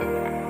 Thank you.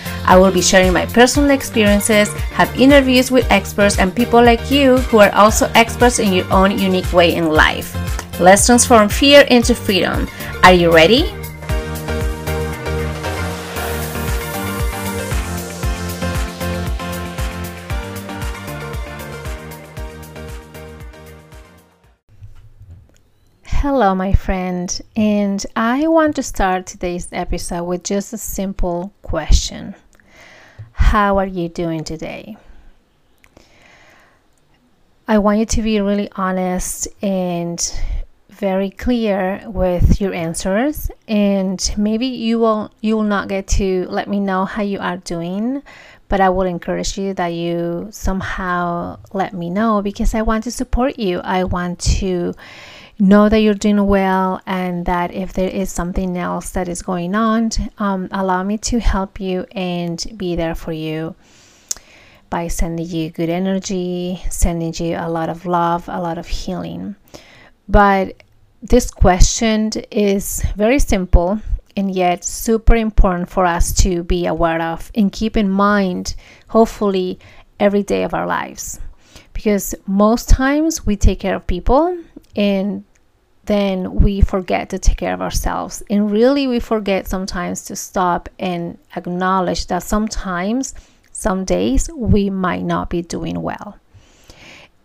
I will be sharing my personal experiences, have interviews with experts and people like you who are also experts in your own unique way in life. Let's transform fear into freedom. Are you ready? Hello, my friend, and I want to start today's episode with just a simple question how are you doing today? I want you to be really honest and very clear with your answers and maybe you will you will not get to let me know how you are doing but I will encourage you that you somehow let me know because I want to support you. I want to know that you're doing well and that if there is something else that is going on, um, allow me to help you and be there for you by sending you good energy, sending you a lot of love, a lot of healing. But this question is very simple and yet super important for us to be aware of and keep in mind, hopefully, every day of our lives. Because most times we take care of people and then we forget to take care of ourselves. And really, we forget sometimes to stop and acknowledge that sometimes, some days, we might not be doing well.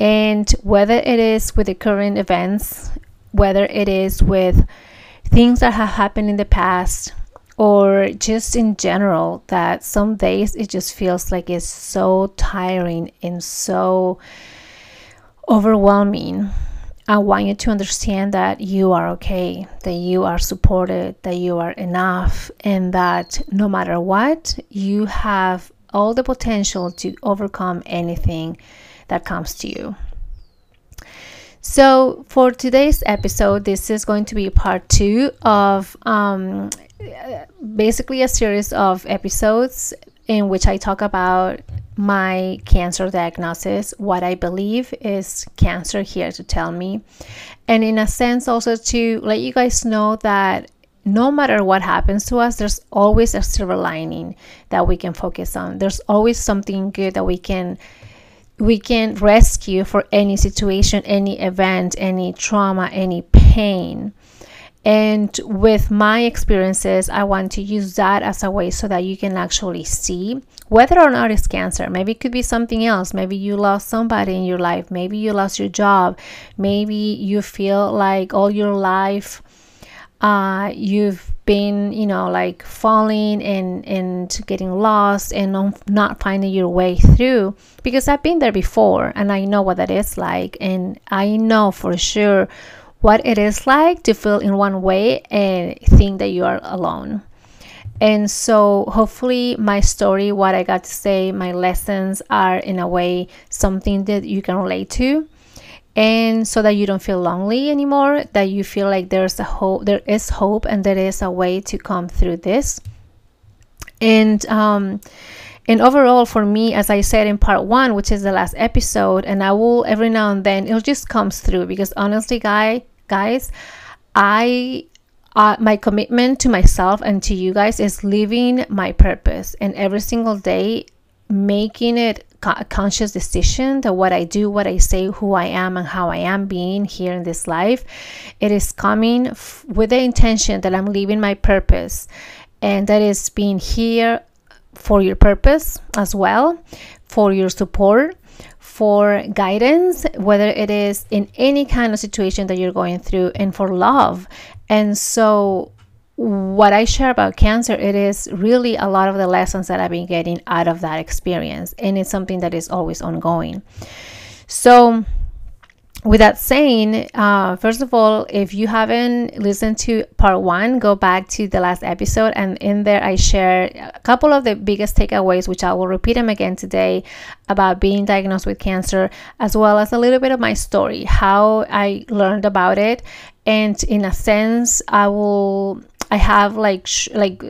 And whether it is with the current events, whether it is with things that have happened in the past, or just in general, that some days it just feels like it's so tiring and so overwhelming I want you to understand that you are okay, that you are supported, that you are enough, and that no matter what, you have all the potential to overcome anything that comes to you. So, for today's episode, this is going to be part two of um, basically a series of episodes in which I talk about my cancer diagnosis, what I believe is cancer here to tell me, and in a sense also to let you guys know that no matter what happens to us, there's always a silver lining that we can focus on. There's always something good that we can we can rescue for any situation, any event, any trauma, any pain. And with my experiences, I want to use that as a way so that you can actually see whether or not it's cancer. Maybe it could be something else. Maybe you lost somebody in your life. Maybe you lost your job. Maybe you feel like all your life uh, you've been, you know, like falling and, and getting lost and not finding your way through. Because I've been there before and I know what that is like. And I know for sure what it is like to feel in one way and think that you are alone. And so, hopefully, my story, what I got to say, my lessons are in a way something that you can relate to. And so that you don't feel lonely anymore, that you feel like there's a hope, there is hope, and there is a way to come through this. And um, and overall, for me, as I said in part one, which is the last episode, and I will every now and then it just comes through because honestly, guy, guys, I uh, my commitment to myself and to you guys is living my purpose and every single day making it a conscious decision that what I do, what I say, who I am, and how I am being here in this life, it is coming f- with the intention that I'm living my purpose, and that is being here for your purpose as well, for your support, for guidance, whether it is in any kind of situation that you're going through, and for love. And so, what I share about cancer, it is really a lot of the lessons that I've been getting out of that experience, and it's something that is always ongoing. So, with that saying, uh, first of all, if you haven't listened to part one, go back to the last episode, and in there I share a couple of the biggest takeaways, which I will repeat them again today about being diagnosed with cancer, as well as a little bit of my story, how I learned about it, and in a sense, I will. I have like sh- like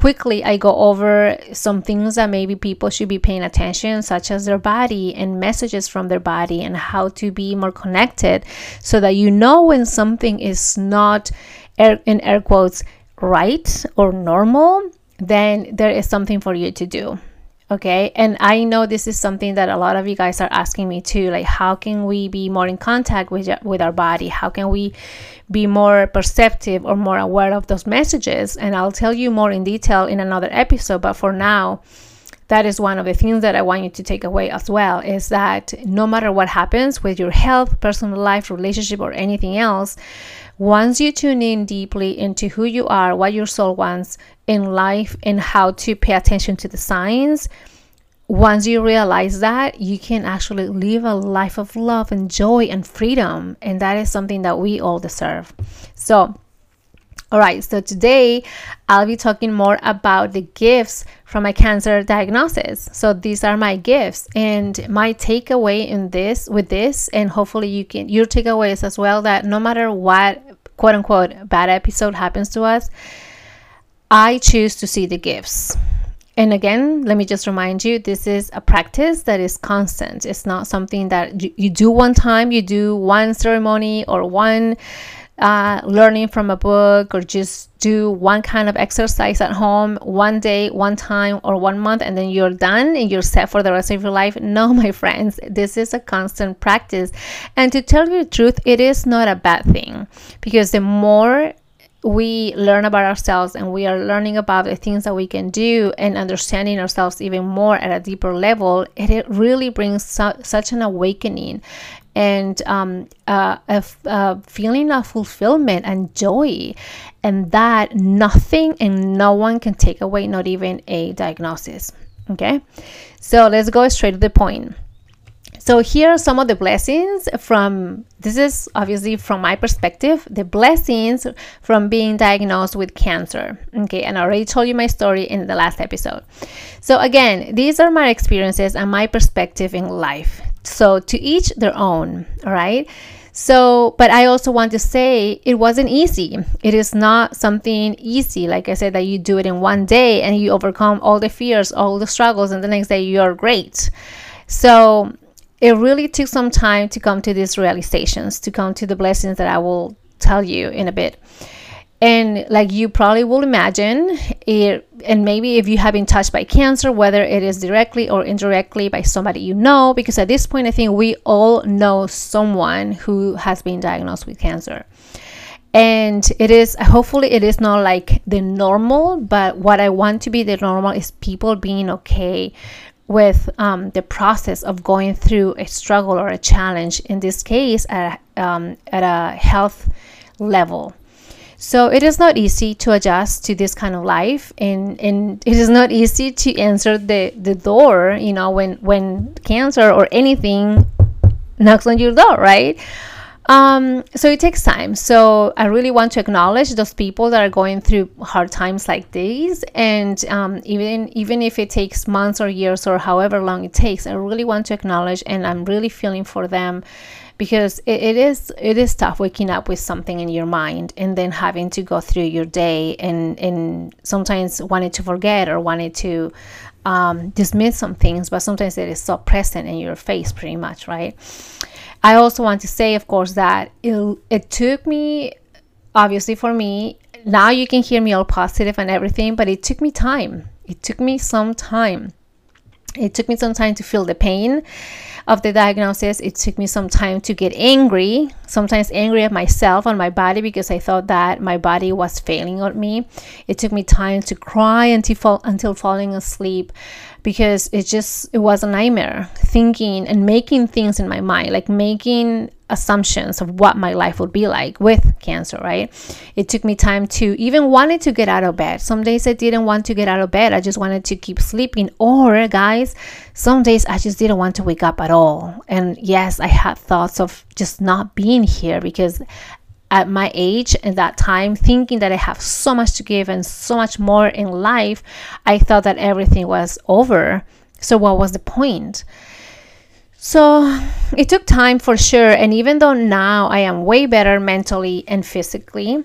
quickly I go over some things that maybe people should be paying attention, such as their body and messages from their body, and how to be more connected so that you know when something is not, air, in air quotes, right or normal, then there is something for you to do okay and i know this is something that a lot of you guys are asking me too like how can we be more in contact with with our body? How can we be more perceptive or more aware of those messages? And i'll tell you more in detail in another episode but for now that is one of the things that i want you to take away as well is that no matter what happens with your health personal life relationship or anything else once you tune in deeply into who you are, what your soul wants in life, and how to pay attention to the signs, once you realize that, you can actually live a life of love and joy and freedom. And that is something that we all deserve. So, all right, so today I'll be talking more about the gifts from my cancer diagnosis. So these are my gifts and my takeaway in this with this and hopefully you can your takeaways as well that no matter what quote unquote bad episode happens to us, I choose to see the gifts. And again, let me just remind you this is a practice that is constant. It's not something that you, you do one time, you do one ceremony or one uh, learning from a book or just do one kind of exercise at home one day, one time, or one month, and then you're done and you're set for the rest of your life. No, my friends, this is a constant practice. And to tell you the truth, it is not a bad thing because the more we learn about ourselves and we are learning about the things that we can do and understanding ourselves even more at a deeper level, it, really brings su- such an awakening and um, uh, a, a feeling of fulfillment and joy, and that nothing and no one can take away, not even a diagnosis. Okay, so let's go straight to the point. So here are some of the blessings from this is obviously from my perspective, the blessings from being diagnosed with cancer. Okay, and I already told you my story in the last episode. So again, these are my experiences and my perspective in life. So to each their own, all right? So, but I also want to say it wasn't easy. It is not something easy, like I said, that you do it in one day and you overcome all the fears, all the struggles, and the next day you're great. So, it really took some time to come to these realizations, to come to the blessings that I will tell you in a bit. And like you probably will imagine, it, and maybe if you have been touched by cancer, whether it is directly or indirectly by somebody you know, because at this point, I think we all know someone who has been diagnosed with cancer. And it is, hopefully, it is not like the normal, but what I want to be the normal is people being okay with um, the process of going through a struggle or a challenge, in this case, at, um, at a health level so it is not easy to adjust to this kind of life and, and it is not easy to answer the, the door, you know, when, when cancer or anything knocks on your door, right? Um, so it takes time. So I really want to acknowledge those people that are going through hard times like these, and um, even even if it takes months or years or however long it takes, I really want to acknowledge, and I'm really feeling for them because it, it is it is tough waking up with something in your mind and then having to go through your day and and sometimes wanting to forget or wanting to um, dismiss some things but sometimes it is so present in your face pretty much right i also want to say of course that it, it took me obviously for me now you can hear me all positive and everything but it took me time it took me some time it took me some time to feel the pain of the diagnosis. It took me some time to get angry, sometimes angry at myself and my body because I thought that my body was failing on me. It took me time to cry until fall, until falling asleep because it just it was a nightmare thinking and making things in my mind like making assumptions of what my life would be like with cancer right? It took me time to even wanted to get out of bed. Some days i didn't want to get out of bed. I just wanted to keep sleeping. Or guys some days i just didn't want to wake up at all. And yes i had thoughts of just not being here because at my age and that time thinking that i have so much to give and so much more in life i thought that everything was over. So what was the point? So it took time for sure. And even though now i am way better mentally and physically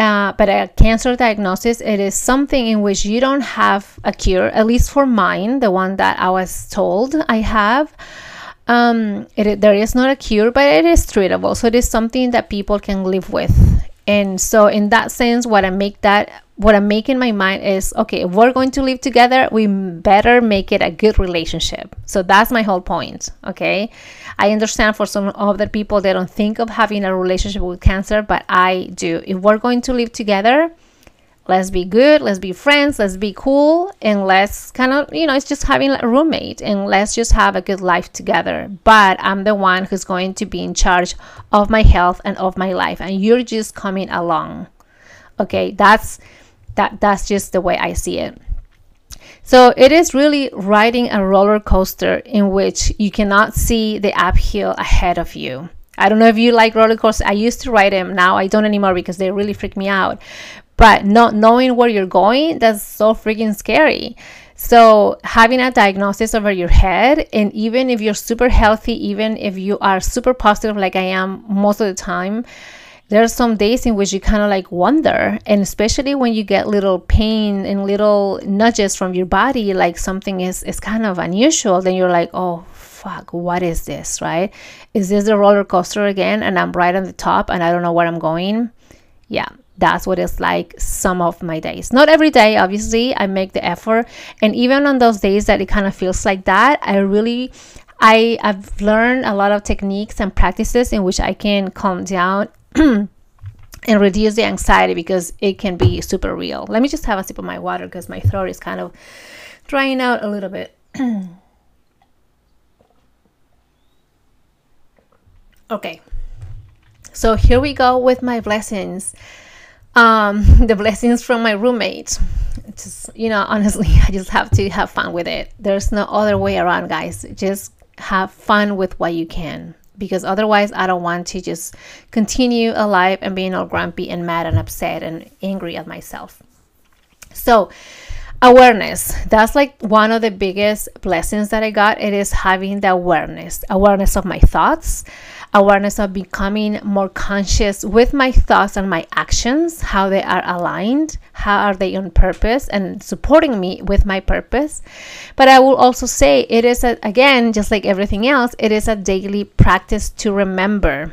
uh, but a cancer diagnosis it is something in which you don't have a cure at least for mine the one that i was told i have um, it, there is not a cure, but it is treatable. So it is something that people can live with. And so, in that sense, what I make that what I make in my mind is okay, if we're going to live together, we better make it a good relationship. So that's my whole point. Okay. I understand for some other people, they don't think of having a relationship with cancer, but I do. If we're going to live together, let's be good let's be friends let's be cool and let's kind of you know it's just having a roommate and let's just have a good life together but i'm the one who's going to be in charge of my health and of my life and you're just coming along okay that's that that's just the way i see it so it is really riding a roller coaster in which you cannot see the uphill ahead of you I don't know if you like roller coasters. I used to ride them. Now I don't anymore because they really freak me out. But not knowing where you're going, that's so freaking scary. So, having a diagnosis over your head, and even if you're super healthy, even if you are super positive, like I am most of the time, there are some days in which you kind of like wonder. And especially when you get little pain and little nudges from your body, like something is, is kind of unusual, then you're like, oh, fuck, what is this, right? Is this a roller coaster again? And I'm right on the top and I don't know where I'm going? Yeah, that's what it's like some of my days. Not every day obviously i make the effort. And even on those days that it kind of feels like that i really i i've learned a lot of techniques and practices in which i can calm down and reduce the anxiety because it can be super real. Let me just have a sip of my water because my throat is kind of drying out a little bit. Okay. So here we go with my blessings um, the blessings from my roommate. Just, you know, honestly, I just have to have fun with it. There's no other way around, guys. Just have fun with what you can because otherwise I don't want to just continue alive and being all grumpy and mad and upset and angry at myself. So, awareness that's like one of the biggest blessings that I got. It is having the awareness, awareness of my thoughts, awareness of becoming more conscious with my thoughts and my actions, how they are aligned, how are they on purpose and supporting me with my purpose. But I will also say it is, a, again, just like everything else, it is a daily practice to remember.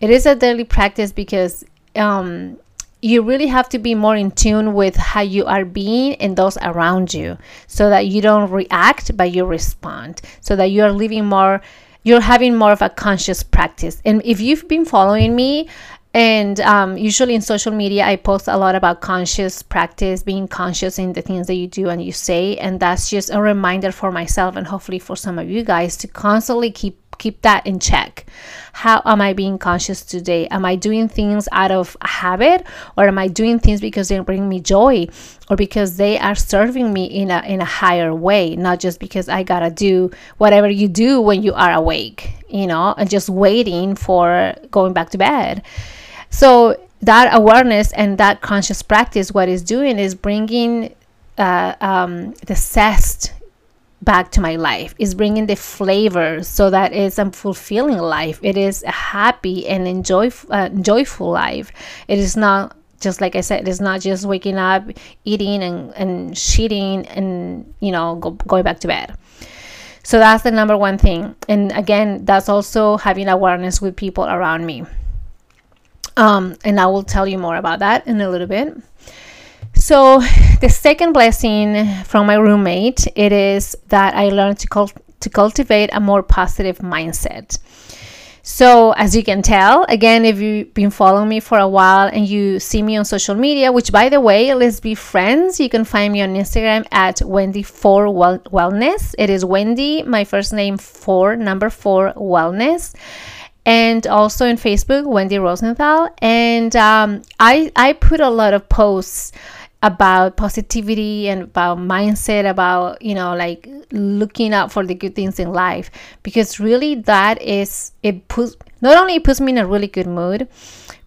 It is a daily practice because um, you really have to be more in tune with how you are being and those around you so that you don't react but you respond so that you are living more you're having more of a conscious practice. And if you've been following me, and um, usually in social media, I post a lot about conscious practice, being conscious in the things that you do and you say. And that's just a reminder for myself and hopefully for some of you guys to constantly keep keep that in check. How am I being conscious today? Am I doing things out of habit or am I doing things because they bring me joy or because they are serving me in a in a higher way, not just because I got to do whatever you do when you are awake, you know, and just waiting for going back to bed. So that awareness and that conscious practice what is doing is bringing uh, um, the zest back to my life is bringing the flavor so that it's a fulfilling life. It is a happy and enjoy, uh, joyful life. It is not just like i said it's not just waking up eating and, and shitting and you know go, going back to bed. So that's the number one thing. And again that's also having awareness with people around me. Um, and i will tell you more about that in a little bit so the second blessing from my roommate it is that I learned to cult- to cultivate a more positive mindset. So, as you can tell, again, if you've been following me for a while and you see me on social media, which by the way, let's be friends, you can find me on Instagram at Wendy4 Wellness. It is Wendy, my first name, 4, number 4 Wellness. And also in Facebook, Wendy Rosenthal. And um, I, I put a lot of posts about positivity and about mindset about you know like looking out for the good things in life. Because really that is it puts not only it puts me in a really good mood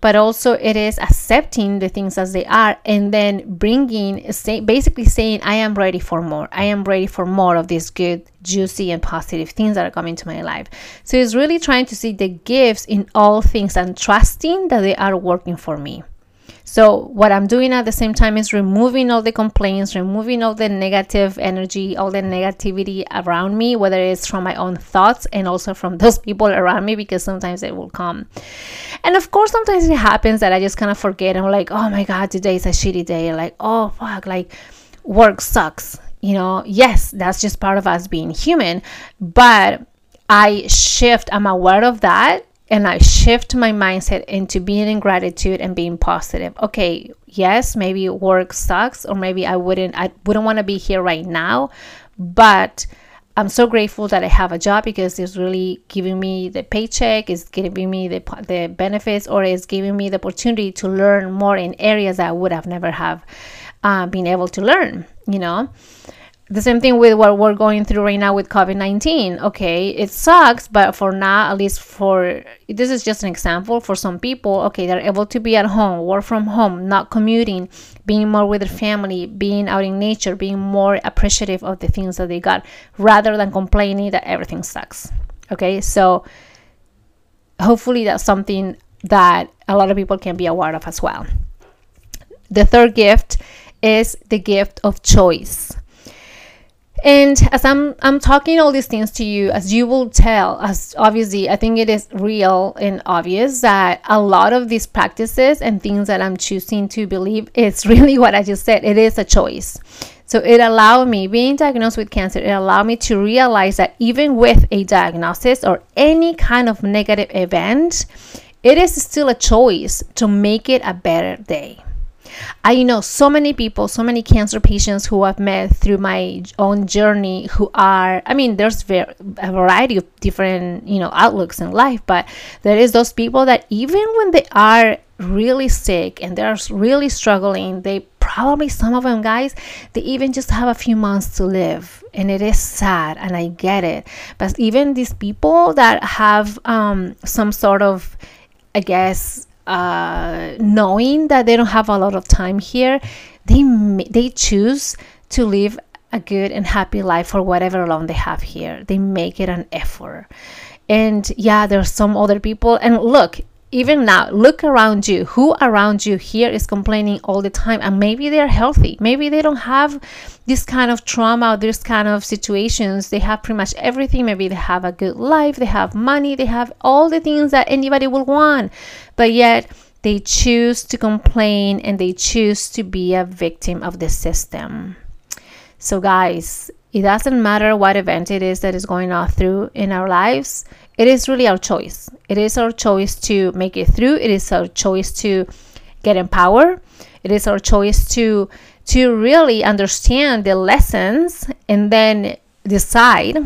but also it is accepting the things as they are and then bringing say, basically saying i am ready for more. I am ready for more of these good juicy and positive things that are coming to my life. So it's really trying to see the gifts in all things and trusting that they are working for me so, what I'm doing at the same time is removing all the complaints, removing all the negative energy, all the negativity around me, whether it's from my own thoughts and also from those people around me, because sometimes it will come. And of course, sometimes it happens that I just kind of forget. I'm like, oh my God, today is a shitty day. Like, oh fuck, like work sucks. You know, yes, that's just part of us being human. But I shift, I'm aware of that and I shift my mindset into being in gratitude and being positive. Okay, yes, maybe work sucks or maybe I wouldn't I wouldn't want to be here right now, but I'm so grateful that I have a job because it's really giving me the paycheck, it's giving me the the benefits, or it's giving me the opportunity to learn more in areas that I would have never have uh, been able to learn. You know, the same thing with what we're going through right now with COVID 19. Okay, it sucks, but for now, at least for this is just an example for some people, okay, they're able to be at home, work from home, not commuting, being more with their family, being out in nature, being more appreciative of the things that they got rather than complaining that everything sucks. Okay, so hopefully that's something that a lot of people can be aware of as well. The third gift is the gift of choice and as i'm i'm talking all these things to you as you will tell as obviously i think it is real and obvious that a lot of these practices and things that i'm choosing to believe it's really what i just said. It is a choice. So it allowed me being diagnosed with cancer it allowed me to realize that even with a diagnosis or any kind of negative event it is still a choice to make it a better day I know so many people, so many cancer patients who I've met through my own journey who are, I mean, there's a variety of different, you know, outlooks in life, but there is those people that even when they are really sick and they're really struggling, they probably some of them guys they even just have a few months to live and it is sad and i get it. But even these people that have um, some sort of i guess uh, knowing that they don't have a lot of time here, they they choose to live a good and happy life for whatever long they have here. They make it an effort. And yeah, there's some other people. And look, even now look around you. Who around you here is complaining all the time? And maybe they're healthy. Maybe they don't have this kind of trauma this kind of situations. They have pretty much everything. Maybe they have a good life. They have money. They have all the things that anybody will want but yet they choose to complain and they choose to be a victim of the system so guys it doesn't matter what event it is that is going on through in our lives it is really our choice. It is our choice to make it through. It is our choice to get empowered. It is our choice to to really understand the lessons and then decide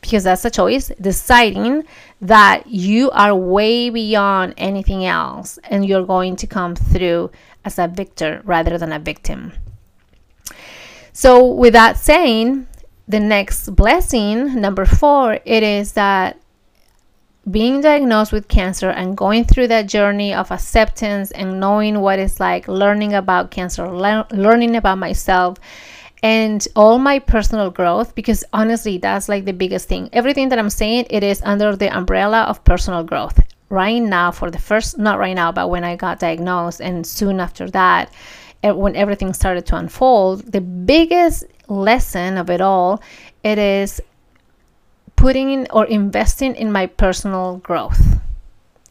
because that's a choice deciding that you are way beyond anything else and you're going to come through as a victor rather than a victim. So, with that saying, the next blessing, number four, it is that being diagnosed with cancer and going through that journey of acceptance and knowing what it's like learning about cancer le- learning about myself and all my personal growth because honestly that's like the biggest thing. Everything that i'm saying it is under the umbrella of personal growth. Right now for the first not right now but when i got diagnosed and soon after that eh, when everything started to unfold the biggest lesson of it all it is putting in or investing in my personal growth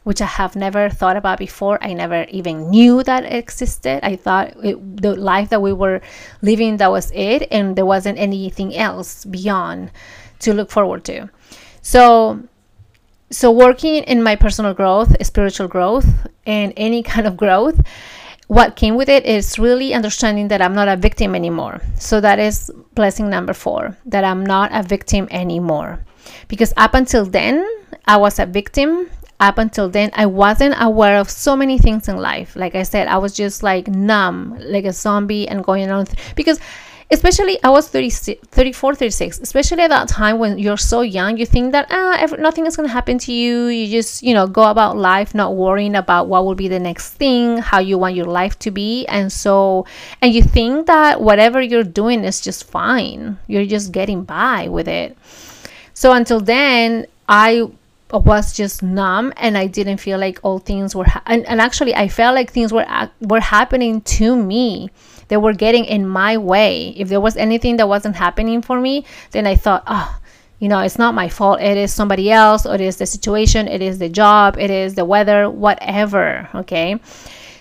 which I have never thought about before. I never even knew that existed. I thought it, the life that we were living that was it, and there wasn't anything else beyond to look forward to. So, so working in my personal growth spiritual growth and any kind of growth what came with it is really understanding that i'm not a victim anymore so that is blessing number four that i'm not a victim anymore because up until then i was a victim up until then i wasn't aware of so many things in life. Like i said i was just like numb like a zombie and going on th- because especially i was 30, 34 36 especially at that time when you're so young you think that ah, every, nothing is going to happen to you. You just you know go about life not worrying about what will be the next thing how you want your life to be and so and you think that whatever you're doing is just fine. You're just getting by with it. So until then i was just numb and I didn't feel like all things were ha- and, and actually I felt like things were were happening to me. They were getting in my way. If there was anything that wasn't happening for me then I thought oh you know it's not my fault. It is somebody else. Or it is the situation. It is the job. It is the weather. Whatever. Okay?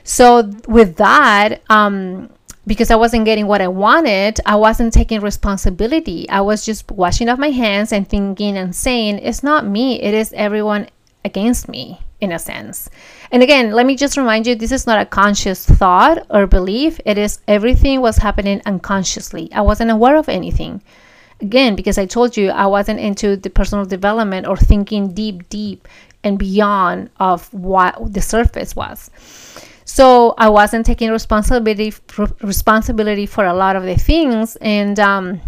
So with that um because I wasn't getting what I wanted, I wasn't taking responsibility. I was just washing off my hands and thinking and saying, it's not me, it is everyone against me, in a sense. And again, let me just remind you this is not a conscious thought or belief, it is everything was happening unconsciously. I wasn't aware of anything. Again, because I told you I wasn't into the personal development or thinking deep, deep and beyond of what the surface was. So I wasn't taking responsibility responsibility for a lot of the things, and um,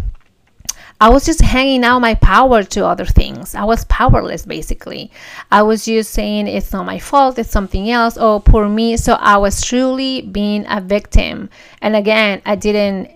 I was just hanging out my power to other things. I was powerless basically. I was just saying it's not my fault, it's something else. Oh, poor me. So I was truly being a victim. And again, I didn't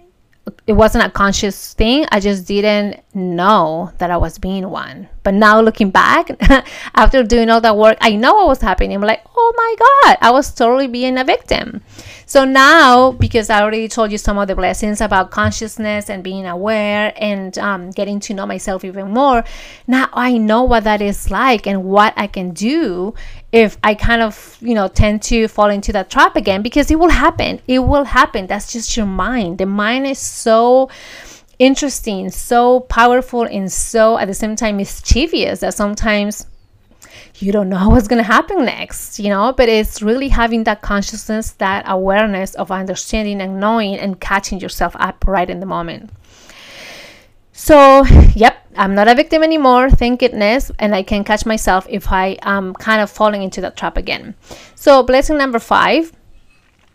it wasn't a conscious thing. I just didn't know that I was being one. But now looking back, after doing all that work, I know what was happening. I'm like, oh my God, I was totally being a victim. So now, because I already told you some of the blessings about consciousness and being aware and um, getting to know myself even more, now I know what that is like and what I can do if I kind of, you know, tend to fall into that trap again because it will happen. It will happen. That's just your mind. The mind is so interesting, so powerful, and so at the same time mischievous that sometimes you don't know what's going to happen next, you know, but it's really having that consciousness, that awareness of understanding and knowing and catching yourself up right in the moment. So, yep, I'm not a victim anymore, thank goodness, and I can catch myself if I am kind of falling into that trap again. So, blessing number five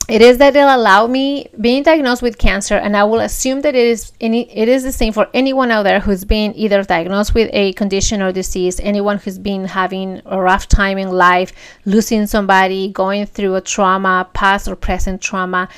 it is that it'll allow me being diagnosed with cancer and i will assume that it is any it is the same for anyone out there who's been either diagnosed with a condition or disease anyone who's been having a rough time in life losing somebody going through a trauma past or present trauma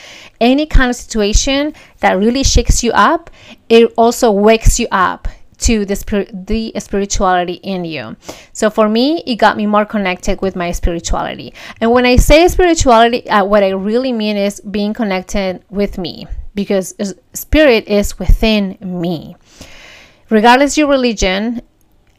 any kind of situation that really shakes you up it also wakes you up to the, the spirituality in you. So for me, it got me more connected with my spirituality. And when I say spirituality, uh, what I really mean is being connected with me because spirit is within me. Regardless your religion,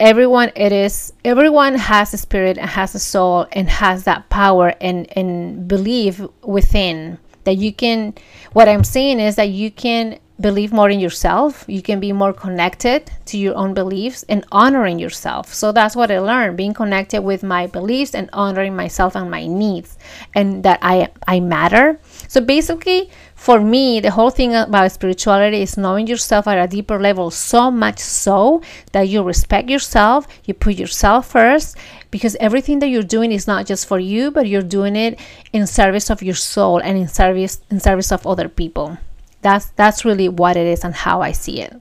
everyone it is everyone has a spirit and has a soul and has that power and and belief within that you can what i'm saying is that you can believe more in yourself. You can be more connected to your own beliefs and honoring yourself. So that's what I learned, being connected with my beliefs and honoring myself and my needs and that I I matter. So basically, for me, the whole thing about spirituality is knowing yourself at a deeper level, so much so that you respect yourself, you put yourself first, because everything that you're doing is not just for you, but you're doing it in service of your soul and in service in service of other people that's that's really what it is and how i see it.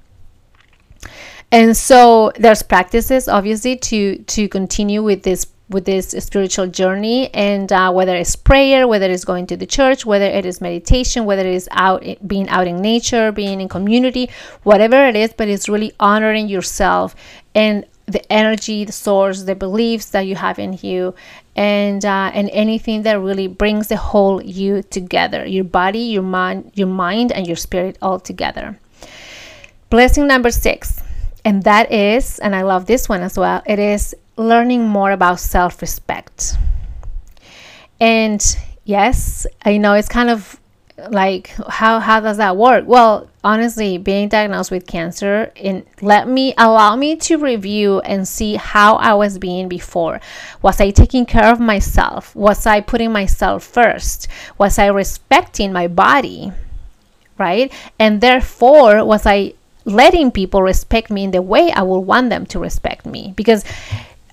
And so there's practices obviously to to continue with this with this spiritual journey and uh, whether it's prayer whether it's going to the church whether it is meditation whether it is out being out in nature being in community whatever it is but it's really honoring yourself and the energy the source the beliefs that you have in you and uh, and anything that really brings the whole you together your body your mind your mind and your spirit all together. Blessing number six and that is and i love this one as well it is learning more about self-respect. And yes i know it's kind of like how how does that work? Well honestly being diagnosed with cancer and let me allow me to review and see how i was being before. Was i taking care of myself? Was i putting myself first? Was i respecting my body? Right? And therefore was i letting people respect me in the way i would want them to respect me? Because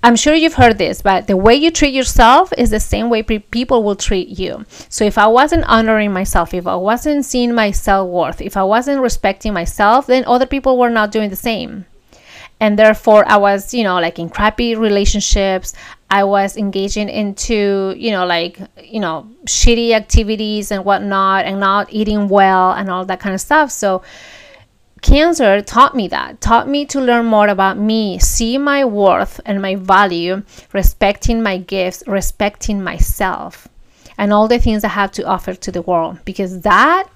I'm sure you've heard this, but the way you treat yourself is the same way pre- people will treat you. So if I wasn't honoring myself, if I wasn't seeing my self worth, if I wasn't respecting myself, then other people were not doing the same. And therefore, I was, you know, like in crappy relationships. I was engaging into, you know, like, you know, shitty activities and whatnot, and not eating well and all that kind of stuff. So, cancer taught me that, taught me to learn more about me, see my worth and my value, respecting my gifts, respecting myself, and all the things I have to offer to the world because that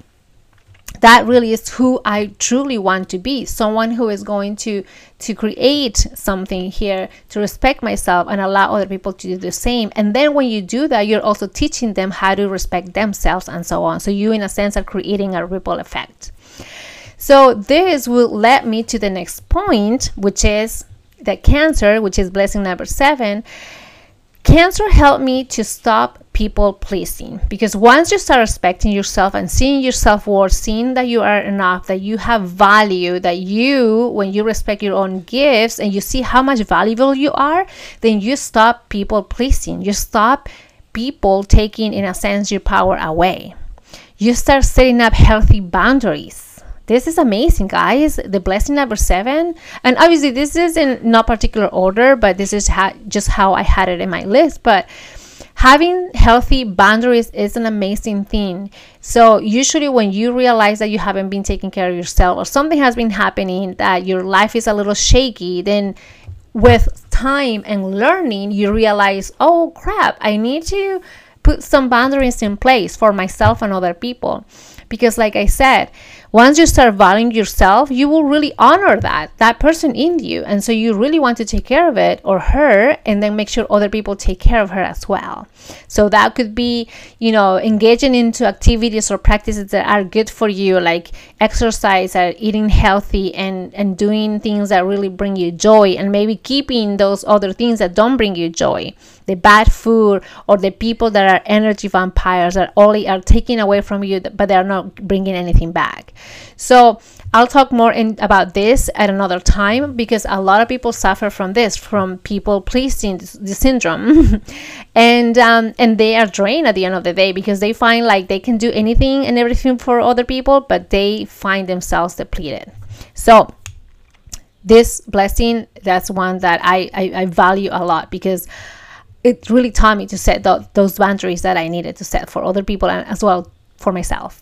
that really is who I truly want to be someone who is going to to create something here to respect myself and allow other people to do the same. And then when you do that you're also teaching them how to respect themselves and so on. So you in a sense are creating a ripple effect so this will lead me to the next point, which is that cancer, which is blessing number seven. Cancer helped me to stop people pleasing because once you start respecting yourself and seeing yourself worth, seeing that you are enough, that you have value, that you, when you respect your own gifts and you see how much valuable you are, then you stop people pleasing. You stop people taking, in a sense, your power away. You start setting up healthy boundaries this is amazing guys. The blessing number seven. And obviously this is in no particular order but this is ha- just how i had it in my list. But having healthy boundaries is an amazing thing. So usually when you realize that you haven't been taking care of yourself or something has been happening that your life is a little shaky then with time and learning you realize oh crap i need to put some boundaries in place for myself and other people. Because like i said once you start valuing yourself, you will really honor that, that person in you. And so you really want to take care of it or her and then make sure other people take care of her as well. So that could be, you know, engaging into activities or practices that are good for you, like exercise or eating healthy and, and doing things that really bring you joy and maybe keeping those other things that don't bring you joy the bad food or the people that are energy vampires that only are taking away from you but they are not bringing anything back so I'll talk more in about this at another time because a lot of people suffer from this, from people pleasing the syndrome, and um, and they are drained at the end of the day because they find like they can do anything and everything for other people, but they find themselves depleted. So this blessing, that's one that I I, I value a lot because it really taught me to set those boundaries that I needed to set for other people and as well for myself.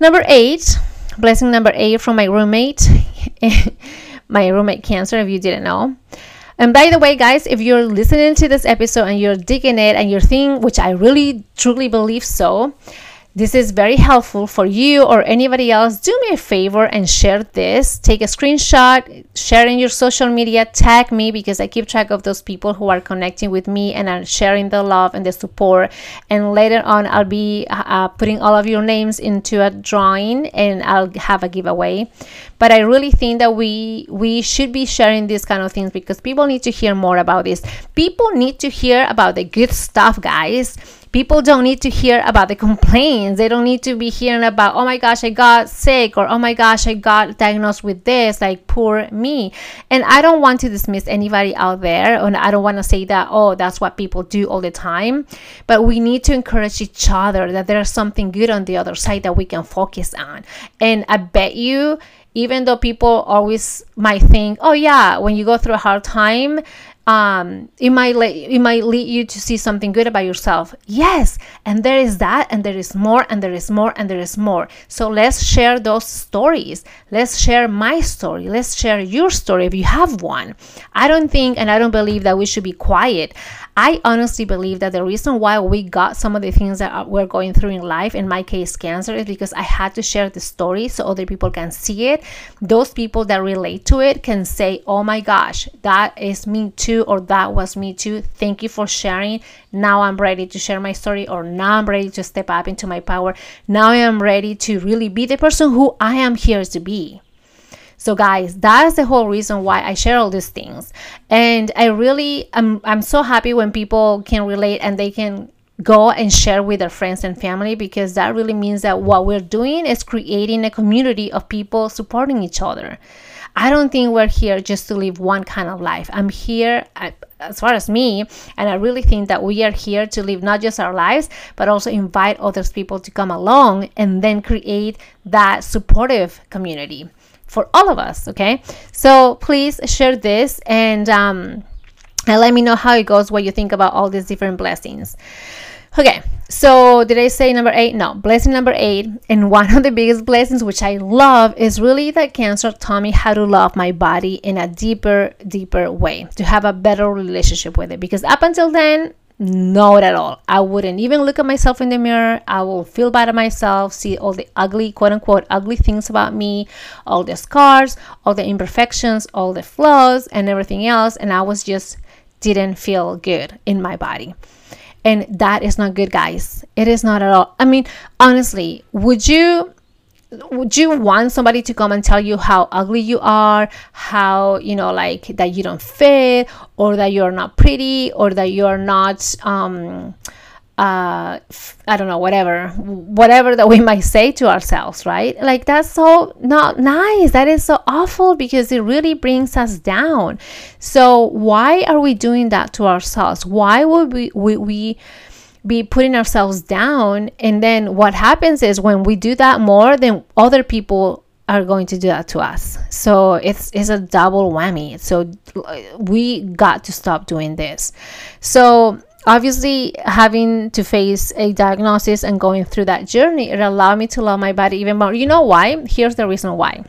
Number eight, blessing number eight from my roommate, my roommate Cancer, if you didn't know. And by the way, guys, if you're listening to this episode and you're digging it and you're thinking, which I really truly believe so, this is very helpful for you or anybody else. Do me a favor and share this. Take a screenshot, share in your social media, tag me because I keep track of those people who are connecting with me and are sharing the love and the support. And later on, I'll be uh, putting all of your names into a drawing and I'll have a giveaway. But I really think that we we should be sharing these kind of things because people need to hear more about this. People need to hear about the good stuff, guys people don't need to hear about the complaints. They don't need to be hearing about oh my gosh i got sick or oh my gosh i got diagnosed with this like poor me. And i don't want to dismiss anybody out there and i don't want to say that oh that's what people do all the time. But we need to encourage each other that there's something good on the other side that we can focus on. And i bet you even though people always might think oh yeah when you go through a hard time um it might let it might lead you to see something good about yourself. Yes and there is that and there is more and there is more and there is more. So let's share those stories. Let's share my story. Let's share your story if you have one. I don't think and i don't believe that we should be quiet I honestly believe that the reason why we got some of the things that uh, we're going through in life, in my case, cancer, is because I had to share the story so other people can see it. Those people that relate to it can say, oh my gosh, that is me too, or that was me too. Thank you for sharing. Now I'm ready to share my story, or now I'm ready to step up into my power. Now I am ready to really be the person who I am here to be. So guys, that's the whole reason why I share all these things. And I really I'm I'm so happy when people can relate and they can go and share with their friends and family because that really means that what we're doing is creating a community of people supporting each other. I don't think we're here just to live one kind of life. I'm here, as far as me, and I really think that we are here to live not just our lives, but also invite other people to come along and then create that supportive community for all of us. Okay, so please share this and um, and let me know how it goes. What you think about all these different blessings. Okay, so did I say number eight? No, blessing number eight, and one of the biggest blessings which I love is really that cancer taught me how to love my body in a deeper, deeper way, to have a better relationship with it. Because up until then, not at all. I wouldn't even look at myself in the mirror. I will feel bad at myself, see all the ugly, quote unquote, ugly things about me, all the scars, all the imperfections, all the flaws, and everything else. And I was just didn't feel good in my body. And that is not good, guys. It is not at all. I mean, honestly, would you would you want somebody to come and tell you how ugly you are how you know like that you don't fit or that you're not pretty or that you're not um uh i don't know whatever whatever that we might say to ourselves right? Like that's so not nice. That is so awful because it really brings us down. So why are we doing that to ourselves? Why would we we, we be putting ourselves down. And then what happens is when we do that more, then other people are going to do that to us. So it's it's a double whammy. So uh, we got to stop doing this. So obviously having to face a diagnosis and going through that journey it allowed me to love my body even more. You know why? Here's the reason why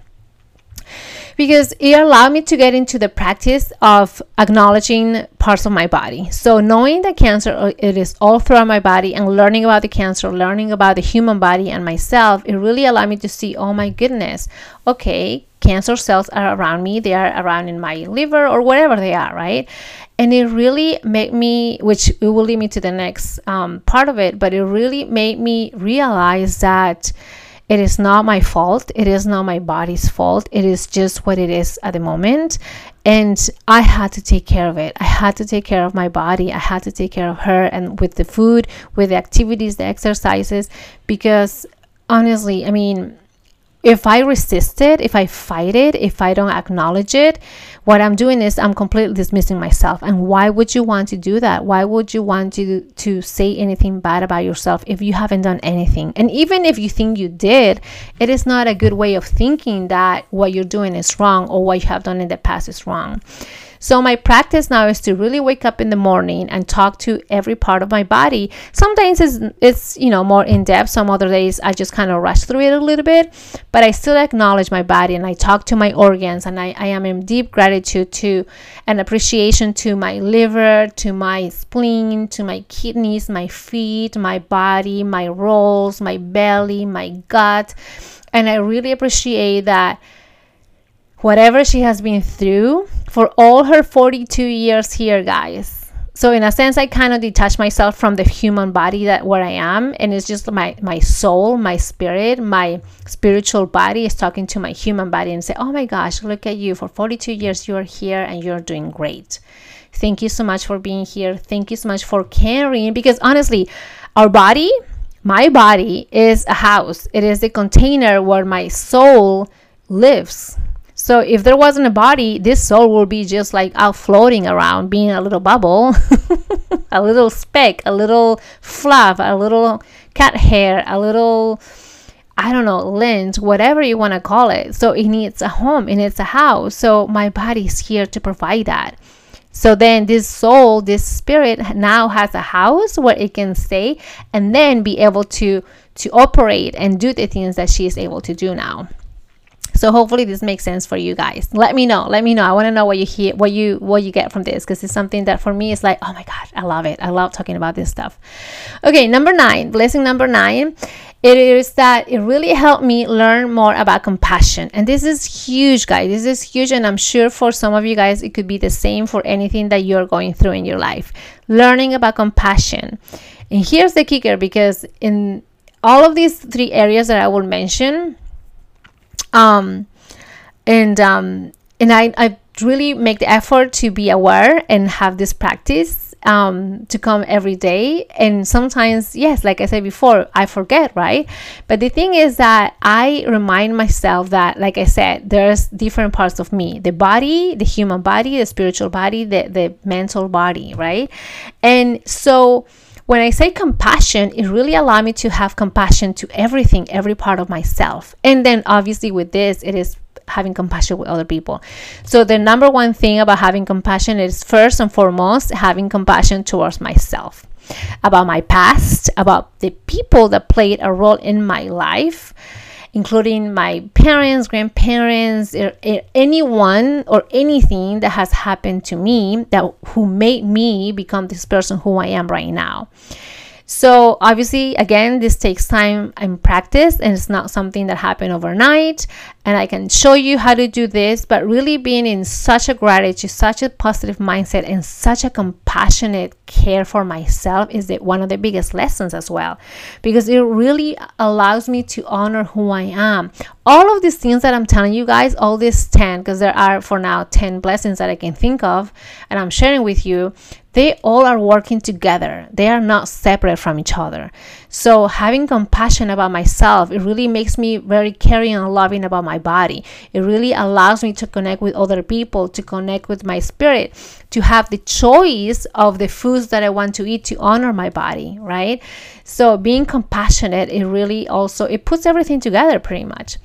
because it allowed me to get into the practice of acknowledging parts of my body. So knowing that cancer uh, it is all throughout my body and learning about the cancer, learning about the human body and myself, it really allowed me to see, oh my goodness, okay, cancer cells are around me. They are around in my liver or wherever they are, right? And it really made me, which it will lead me to the next um, part of it, but it really made me realize that it is not my fault. It is not my body's fault. It is just what it is at the moment. And I had to take care of it. I had to take care of my body. I had to take care of her and with the food, with the activities, the exercises, because honestly, I mean, if I resist it, if I fight it, if I don't acknowledge it, what I'm doing is I'm completely dismissing myself. And why would you want to do that? Why would you want to to say anything bad about yourself if you haven't done anything? And even if you think you did, it is not a good way of thinking that what you're doing is wrong or what you have done in the past is wrong. So my practice now is to really wake up in the morning and talk to every part of my body. Sometimes it's, it's you know more in depth. Some other days I just kind of rush through it a little bit, but I still acknowledge my body and I talk to my organs and I, I am in deep gratitude to and appreciation to my liver, to my spleen, to my kidneys, my feet, my body, my rolls, my belly, my gut. And I really appreciate that whatever she has been through for all her 42 years here, guys. So in a sense, I kind of detach myself from the human body that where I am, and it's just my my soul, my spirit, my spiritual body is talking to my human body and say, "Oh my gosh, look at you! For 42 years, you are here and you're doing great. Thank you so much for being here. Thank you so much for caring." Because honestly, our body, my body, is a house. It is the container where my soul lives so if there wasn't a body, this soul would be just like out floating around, being a little bubble, a little speck, a little fluff, a little cat hair, a little I don't know, lint, whatever you want to call it. So it needs a home, it needs a house. So my body is here to provide that. So then this soul, this spirit now has a house where it can stay and then be able to to operate and do the things that she is able to do now. So hopefully this makes sense for you guys. Let me know. Let me know. I want to know what you hear what you what you get from this because it's something that for me is like oh my god i love it. I love talking about this stuff. Okay number nine blessing number nine. It is that it really helped me learn more about compassion. And this is huge guys. This is huge and i'm sure for some of you guys it could be the same for anything that you're going through in your life. Learning about compassion. And here's the kicker because in all of these three areas that i will mention um, and um, and I, I really make the effort to be aware and have this practice um, to come every day. And sometimes, yes, like I said before, I forget, right? But the thing is that I remind myself that, like I said, there's different parts of me the body, the human body, the spiritual body, the, the mental body, right? And so, when I say compassion, it really allowed me to have compassion to everything, every part of myself. And then obviously with this, it is having compassion with other people. So the number one thing about having compassion is first and foremost having compassion towards myself, about my past, about the people that played a role in my life including my parents, grandparents, anyone or anything that has happened to me that who made me become this person who I am right now. So, obviously, again, this takes time and practice, and it's not something that happened overnight. And I can show you how to do this, but really being in such a gratitude, such a positive mindset, and such a compassionate care for myself is the, one of the biggest lessons as well, because it really allows me to honor who I am. All of these things that I'm telling you guys, all these 10, because there are for now 10 blessings that I can think of, and I'm sharing with you, they all are working together. They are not separate from each other. So having compassion about myself, it really makes me very caring and loving about my body. It really allows me to connect with other people, to connect with my spirit, to have the choice of the foods that I want to eat to honor my body, right? So being compassionate, it really also it puts everything together pretty much.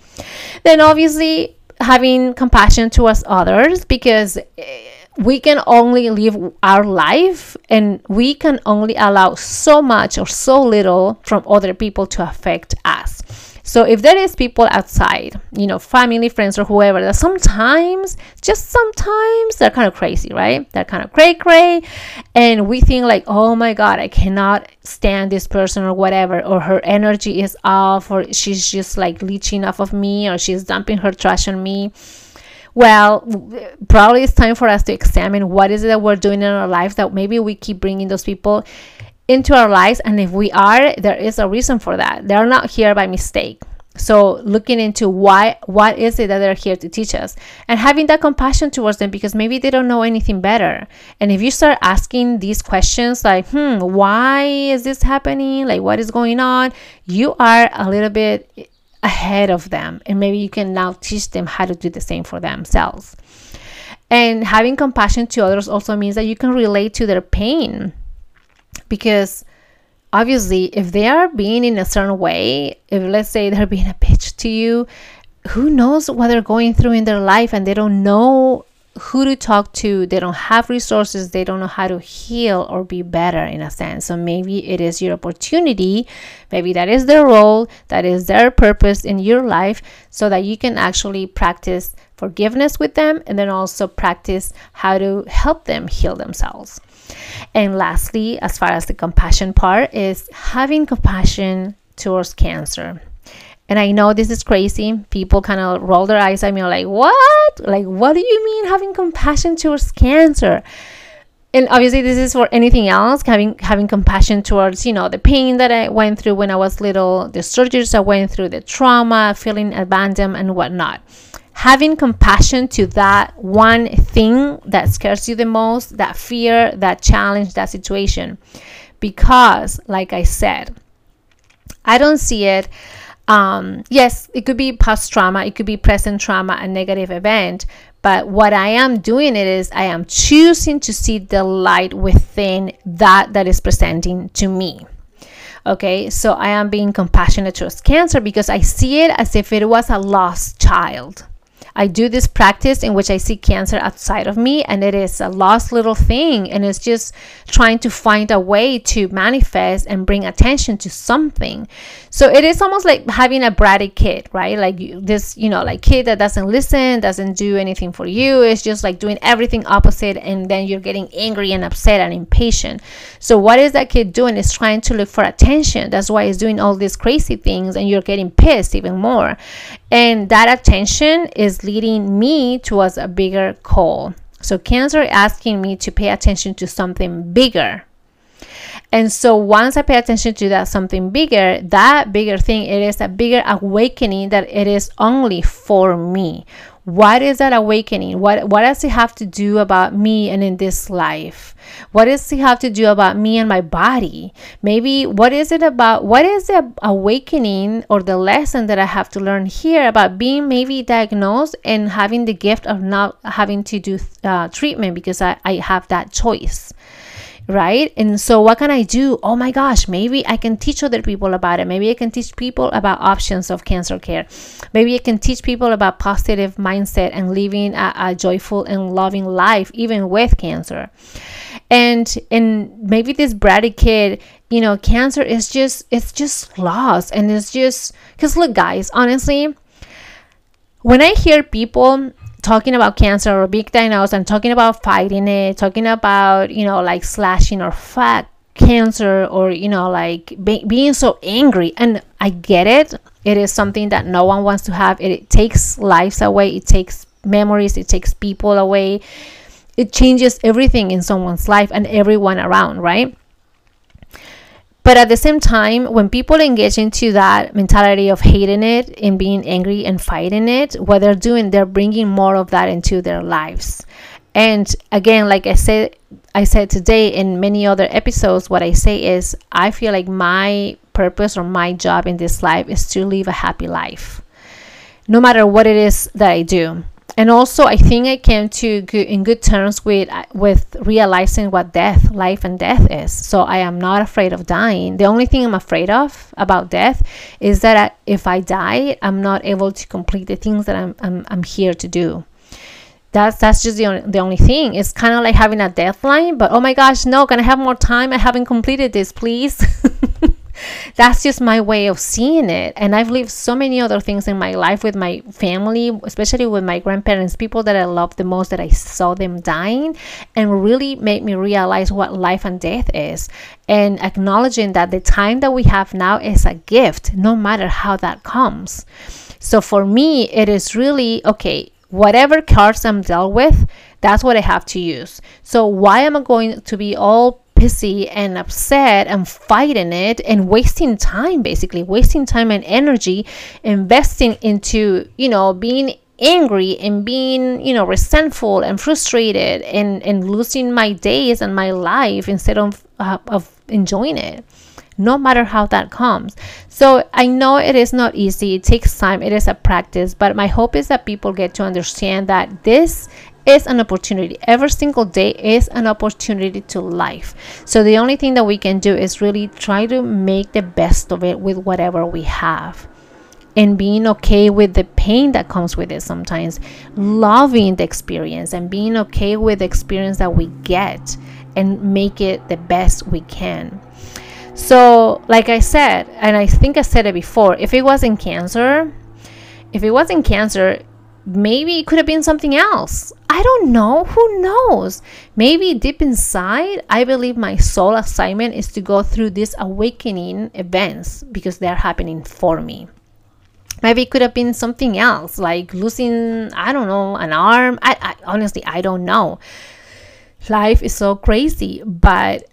Then obviously having compassion towards others because eh, we can only live our life and we can only allow so much or so little from other people to affect us. So if there is people outside, you know, family, friends, or whoever, that sometimes, just sometimes, they're kind of crazy, right? They're kind of cray cray, and we think like, oh my god, I cannot stand this person or whatever, or her energy is off, or she's just like leeching off of me, or she's dumping her trash on me well probably it's time for us to examine what is it that we're doing in our lives that maybe we keep bringing those people into our lives. And if we are there is a reason for that. They're not here by mistake. So looking into why what is it that they're here to teach us? And having that compassion towards them because maybe they don't know anything better. And if you start asking these questions like hmm why is this happening? Like what is going on? You are a little bit ahead of them and maybe you can now teach them how to do the same for themselves. And having compassion to others also means that you can relate to their pain because obviously if they are being in a certain way if let's say they're being a bitch to you who knows what they're going through in their life and they don't know who to talk to. They don't have resources. They don't know how to heal or be better in a sense. So maybe it is your opportunity. Maybe that is their role, that is their purpose in your life, so that you can actually practice forgiveness with them and then also practice how to help them heal themselves. And lastly, as far as the compassion part, is having compassion towards cancer. And I know this is crazy. People kind of roll their eyes at me like, what? Like, what do you mean having compassion towards cancer? And obviously this is for anything else, having having compassion towards, you know, the pain that I went through when I was little, the surgeries I went through, the trauma, feeling abandoned and whatnot. Having compassion to that one thing that scares you the most, that fear, that challenge, that situation. Because, like I said, I don't see it um, yes, it could be past trauma, it could be present trauma, a negative event. But what I am doing it is I am choosing to see the light within that that is presenting to me. Okay, so I am being compassionate towards cancer because I see it as if it was a lost child. I do this practice in which I see cancer outside of me, and it is a lost little thing, and it's just trying to find a way to manifest and bring attention to something. So it is almost like having a bratty kid, right? Like this, you know, like kid that doesn't listen, doesn't do anything for you. It's just like doing everything opposite, and then you're getting angry and upset and impatient. So what is that kid doing? Is trying to look for attention. That's why it's doing all these crazy things, and you're getting pissed even more. And that attention is leading me towards a bigger call. So, Cancer asking me to pay attention to something bigger. And so once I pay attention to that something bigger, that bigger thing, it is a bigger awakening that it is only for me what is that awakening? What what does it have to do about me and in this life? What does it have to do about me and my body? Maybe what is it about what is the awakening or the lesson that i have to learn here about being maybe diagnosed and having the gift of not having to do uh, treatment because I, I have that choice right? And so, what can I do? Oh my gosh, maybe I can teach other people about it. Maybe I can teach people about options of cancer care. Maybe I can teach people about positive mindset and living a, a joyful and loving life, even with cancer. And and maybe this bratty kid, you know, cancer is just it's just lost, and it's just because look, guys, honestly. When I hear people talking about cancer or big diagnosis and talking about fighting it, talking about, you know, like slashing or fat cancer or, you know, like be- being so angry. And I get it. It is something that no one wants to have. It, it takes lives away, it takes memories, it takes people away. It changes everything in someone's life and everyone around, right? But at the same time, when people engage into that mentality of hating it and being angry and fighting it, what they're doing, they're bringing more of that into their lives. And again, like I said, I said today in many other episodes, what I say is I feel like my purpose or my job in this life is to live a happy life, no matter what it is that I do and also i think i came to good, in good terms with uh, with realizing what death life and death is. So i am not afraid of dying. The only thing i'm afraid of about death is that I, if i die i'm not able to complete the things that i'm i'm, I'm here to do. That's that's just the only, the only thing. It's kind of like having a deadline but oh my gosh no can i have more time? I haven't completed this please that's just my way of seeing it. And I've lived so many other things in my life with my family, especially with my grandparents, people that I love the most, that I saw them dying, and really made me realize what life and death is. And acknowledging that the time that we have now is a gift, no matter how that comes. So for me, it is really okay whatever cards I'm dealt with, that's what I have to use. So why am I going to be all pissy and upset and fighting it and wasting time basically. Wasting time and energy investing into you know being angry and being you know resentful and frustrated and and losing my days and my life instead of uh, of enjoying it no matter how that comes. So I know it is not easy, it takes time, it is a practice, but my hope is that people get to understand that this is an opportunity. Every single day is an opportunity to life. So the only thing that we can do is really try to make the best of it with whatever we have. And being okay with the pain that comes with it sometimes, loving the experience and being okay with the experience that we get and make it the best we can. So, like I said, and I think I said it before, if it wasn't cancer, if it wasn't cancer, maybe it could have been something else. I don't know. Who knows? Maybe deep inside, I believe my soul assignment is to go through these awakening events because they're happening for me. Maybe it could have been something else, like losing, I don't know, an arm. I, I honestly, I don't know. Life is so crazy, but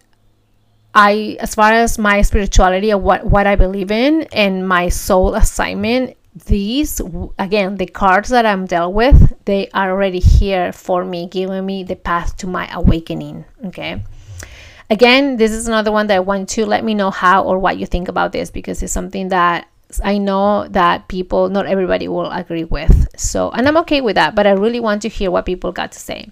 I, as far as my spirituality and what what I believe in and my soul assignment, these again the cards that i'm dealt with they are already here for me giving me the path to my awakening okay? Again this is another one that i want to let me know how or what you think about this because it's something that i know that people not everybody will agree with. So and i'm okay with that but i really want to hear what people got to say.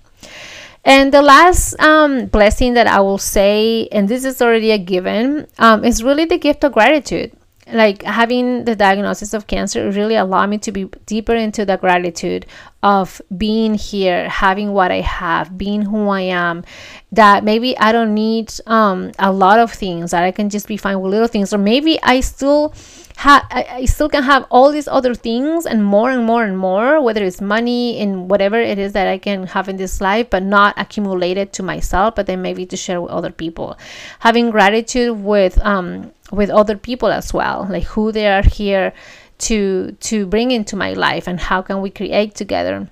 And the last um, blessing that i will say and this is already a given um, is really the gift of gratitude like having the diagnosis of cancer really allowed me to be deeper into the gratitude of being here having what i have being who i am that maybe i don't need um, a lot of things that i can just be fine with little things or maybe i still ha- I, I still can have all these other things and more and more and more whether it's money and whatever it is that i can have in this life but not accumulated to myself but then maybe to share with other people. Having gratitude with um with other people as well like who they are here to to bring into my life and how can we create together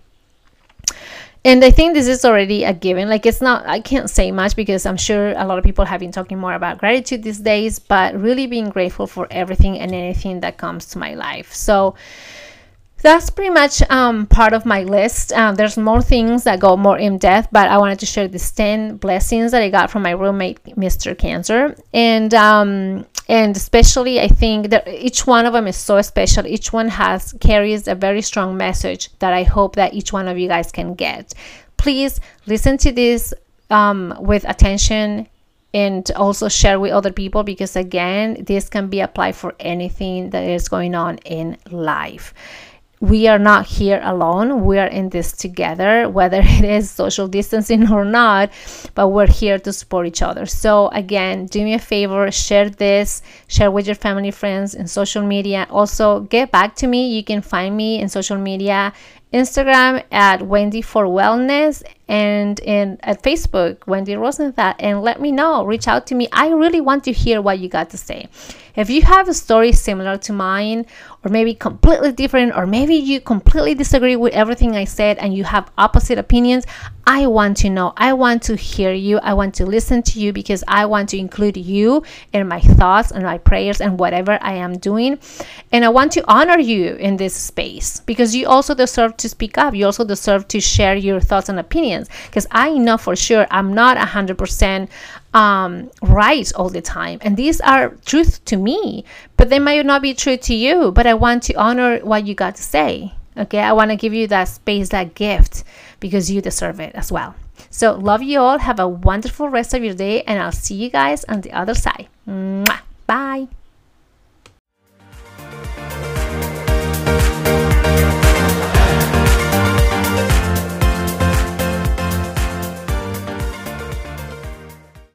and i think this is already a given like it's not i can't say much because i'm sure a lot of people have been talking more about gratitude these days but really being grateful for everything and anything that comes to my life so that's pretty much um, part of my list. Um, there's more things that go more in depth, but I wanted to share these 10 blessings that I got from my roommate, Mr. Cancer. And um, and especially i think that each one of them is so special. Each one has carries a very strong message that i hope that each one of you guys can get. Please listen to this um, with attention and also share with other people because again this can be applied for anything that is going on in life we are not here alone. We are in this together, whether it is social distancing or not, but we're here to support each other. So, again, do me a favor, share this, share with your family, friends, and social media. Also, get back to me. You can find me in social media Instagram at Wendy for Wellness and in at Facebook, Wendy Rosenthal, and let me know. Reach out to me. I really want to hear what you got to say. If you have a story similar to mine, or maybe completely different, or maybe you completely disagree with everything I said and you have opposite opinions, I want to know. I want to hear you. I want to listen to you because I want to include you in my thoughts and my prayers and whatever I am doing. And I want to honor you in this space because you also deserve to speak up. You also deserve to share your thoughts and opinions because I know for sure I'm not 100% um, right all the time. And these are truth to me, but they might not be true to you. But I want to honor what you got to say. Okay, I want to give you that space, that gift, because you deserve it as well. So, love you all. Have a wonderful rest of your day, and I'll see you guys on the other side. Bye.